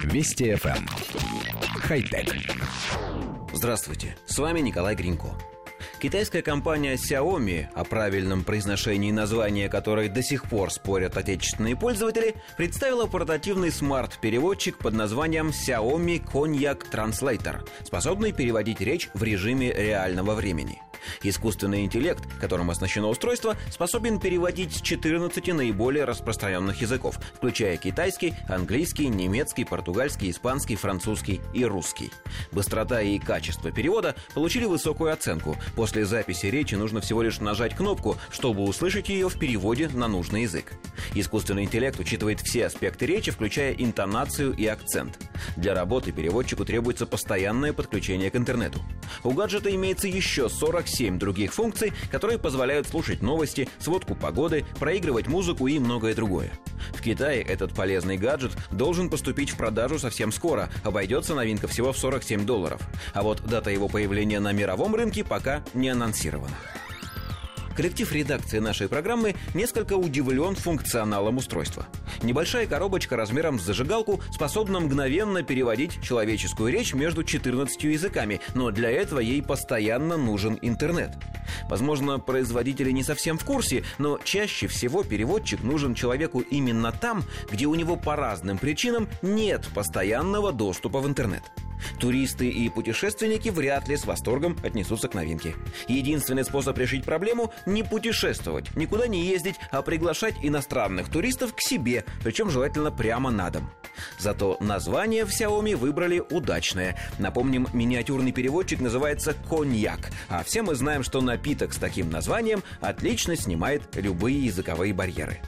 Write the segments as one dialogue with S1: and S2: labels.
S1: Вести FM. Эм. Хай-тек.
S2: Здравствуйте, с вами Николай Гринько. Китайская компания Xiaomi, о правильном произношении названия которой до сих пор спорят отечественные пользователи, представила портативный смарт-переводчик под названием Xiaomi Cognac Translator, способный переводить речь в режиме реального времени – Искусственный интеллект, которым оснащено устройство, способен переводить с 14 наиболее распространенных языков, включая китайский, английский, немецкий, португальский, испанский, французский и русский. Быстрота и качество перевода получили высокую оценку. После записи речи нужно всего лишь нажать кнопку, чтобы услышать ее в переводе на нужный язык. Искусственный интеллект учитывает все аспекты речи, включая интонацию и акцент. Для работы переводчику требуется постоянное подключение к интернету. У гаджета имеется еще 47 других функций, которые позволяют слушать новости, сводку погоды, проигрывать музыку и многое другое. В Китае этот полезный гаджет должен поступить в продажу совсем скоро, обойдется новинка всего в 47 долларов. А вот дата его появления на мировом рынке пока не анонсирована. Коллектив редакции нашей программы несколько удивлен функционалом устройства. Небольшая коробочка размером с зажигалку способна мгновенно переводить человеческую речь между 14 языками, но для этого ей постоянно нужен интернет. Возможно, производители не совсем в курсе, но чаще всего переводчик нужен человеку именно там, где у него по разным причинам нет постоянного доступа в интернет. Туристы и путешественники вряд ли с восторгом отнесутся к новинке. Единственный способ решить проблему – не путешествовать, никуда не ездить, а приглашать иностранных туристов к себе, причем желательно прямо на дом. Зато название в Xiaomi выбрали удачное. Напомним, миниатюрный переводчик называется «Коньяк», а все мы знаем, что напиток с таким названием отлично снимает любые языковые барьеры.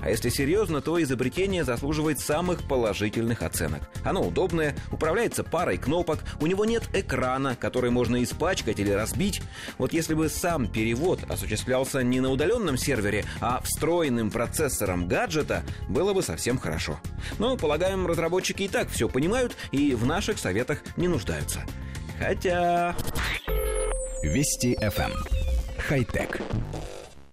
S2: А если серьезно, то изобретение заслуживает самых положительных оценок. Оно удобное, управляется парой кнопок, у него нет экрана, который можно испачкать или разбить. Вот если бы сам перевод осуществлялся не на удаленном сервере, а встроенным процессором гаджета, было бы совсем хорошо. Но, полагаем, разработчики и так все понимают и в наших советах не нуждаются. Хотя...
S1: Вести FM. Эм. Хай-тек.